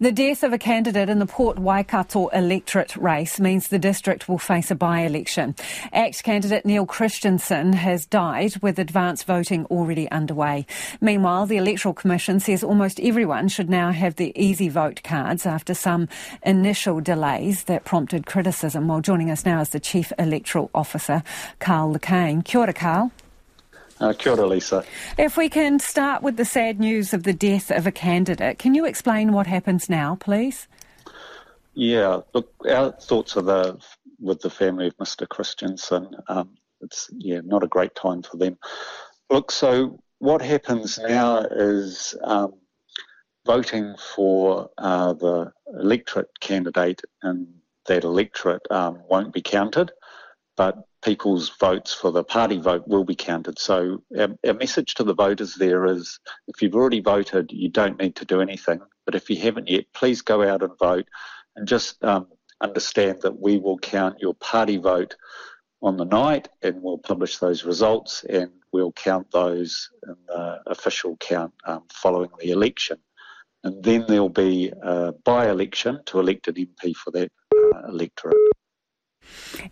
The death of a candidate in the Port Waikato electorate race means the district will face a by-election. ACT candidate Neil Christensen has died with advance voting already underway. Meanwhile, the Electoral Commission says almost everyone should now have the easy vote cards after some initial delays that prompted criticism. Well, joining us now is the Chief Electoral Officer, Karl Le Quesne. Kia ora, Karl. Uh, kia ora, Lisa. If we can start with the sad news of the death of a candidate, can you explain what happens now, please? Yeah, look, our thoughts are the, with the family of Mr. Christensen. Um, it's yeah, not a great time for them. Look, so what happens now is um, voting for uh, the electorate candidate and that electorate um, won't be counted, but people's votes for the party vote will be counted. So our, our, message to the voters there is if you've already voted, you don't need to do anything. But if you haven't yet, please go out and vote and just um, understand that we will count your party vote on the night and we'll publish those results and we'll count those in the official count um, following the election. And then there'll be a by election to elect an MP for that uh, electorate.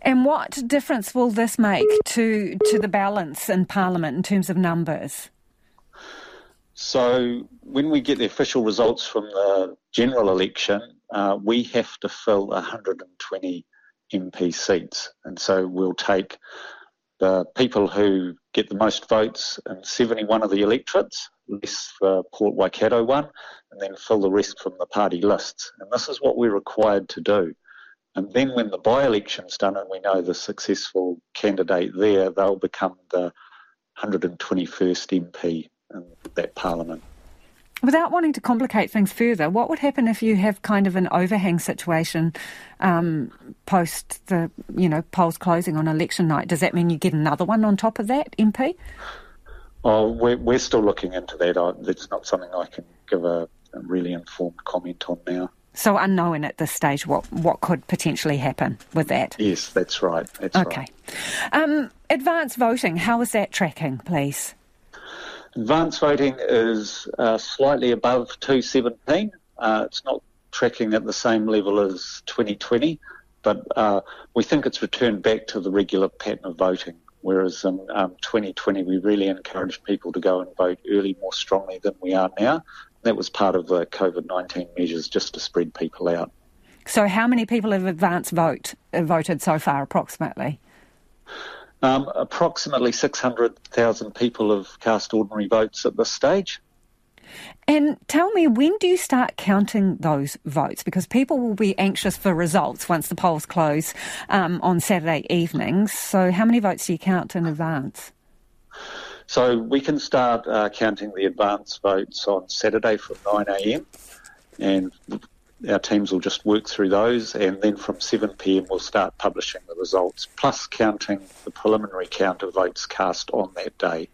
And what difference will this make to, to the balance in Parliament in terms of numbers? So, when we get the official results from the general election, uh, we have to fill 120 MP seats. And so, we'll take the people who get the most votes in 71 of the electorates, less for Port Waikato one, and then fill the rest from the party lists. And this is what we're required to do. And then when the by election's done and we know the successful candidate there, they'll become the 121st MP in that parliament. Without wanting to complicate things further, what would happen if you have kind of an overhang situation um, post the you know polls closing on election night? Does that mean you get another one on top of that, MP? Oh, we're, we're still looking into that. I, that's not something I can give a, a really informed comment on now. So unknown at this stage what, what could potentially happen with that. Yes, that's right. That's okay. Right. Um, advance voting, how is that tracking, please? Advance voting is uh, slightly above 217. Uh, it's not tracking at the same level as 2020, but uh, we think it's returned back to the regular pattern of voting. Whereas in um, 2020, we really encouraged people to go and vote early more strongly than we are now that was part of the COVID 19 measures just to spread people out. So, how many people have advance vote uh, voted so far, approximately? Um, approximately 600,000 people have cast ordinary votes at this stage. And tell me, when do you start counting those votes? Because people will be anxious for results once the polls close um, on Saturday evenings. So, how many votes do you count in advance? So we can start uh, counting the advance votes on Saturday from 9am and our teams will just work through those and then from 7pm we'll start publishing the results plus counting the preliminary count of votes cast on that day.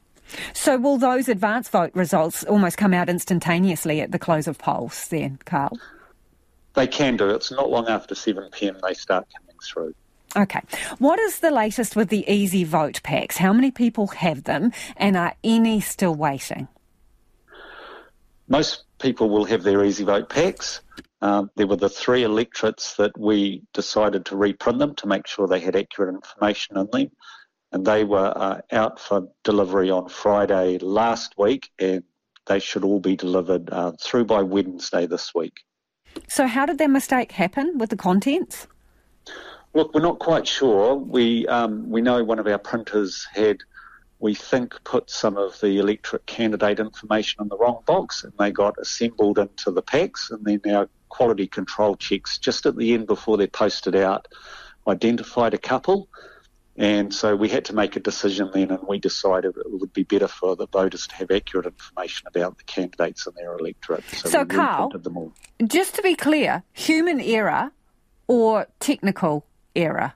So will those advance vote results almost come out instantaneously at the close of polls then, Karl? They can do. It's not long after 7pm they start coming through. Okay. What is the latest with the Easy Vote packs? How many people have them and are any still waiting? Most people will have their Easy Vote packs. Um, there were the three electorates that we decided to reprint them to make sure they had accurate information in them. And they were uh, out for delivery on Friday last week, and they should all be delivered uh, through by Wednesday this week. So, how did that mistake happen with the contents? Look, we're not quite sure. We um, we know one of our printers had, we think, put some of the electorate candidate information in the wrong box, and they got assembled into the packs. And then our quality control checks just at the end before they're posted out identified a couple. And so we had to make a decision then, and we decided it would be better for the voters to have accurate information about the candidates and their electorate. So, so Karl, just to be clear, human error or technical error?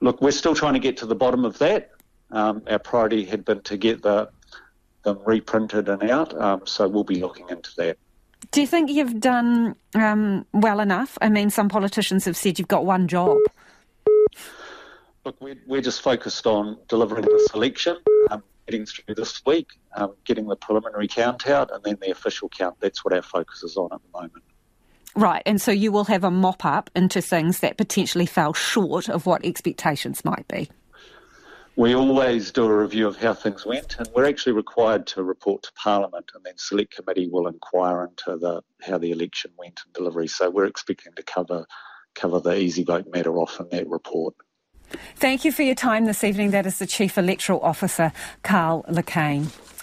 Look, we're still trying to get to the bottom of that. Um, our priority had been to get the, them reprinted and out, um, so we'll be looking into that. Do you think you've done um, well enough? I mean, some politicians have said you've got one job. Look, we're, we're just focused on delivering the selection, um, getting through this week, um, getting the preliminary count out, and then the official count. That's what our focus is on at the moment. Right, and so you will have a mop up into things that potentially fell short of what expectations might be. We always do a review of how things went, and we're actually required to report to Parliament, and then Select Committee will inquire into the how the election went and delivery. So we're expecting to cover cover the easy vote matter off in that report. Thank you for your time this evening. That is the Chief Electoral Officer, Karl Le Quesne.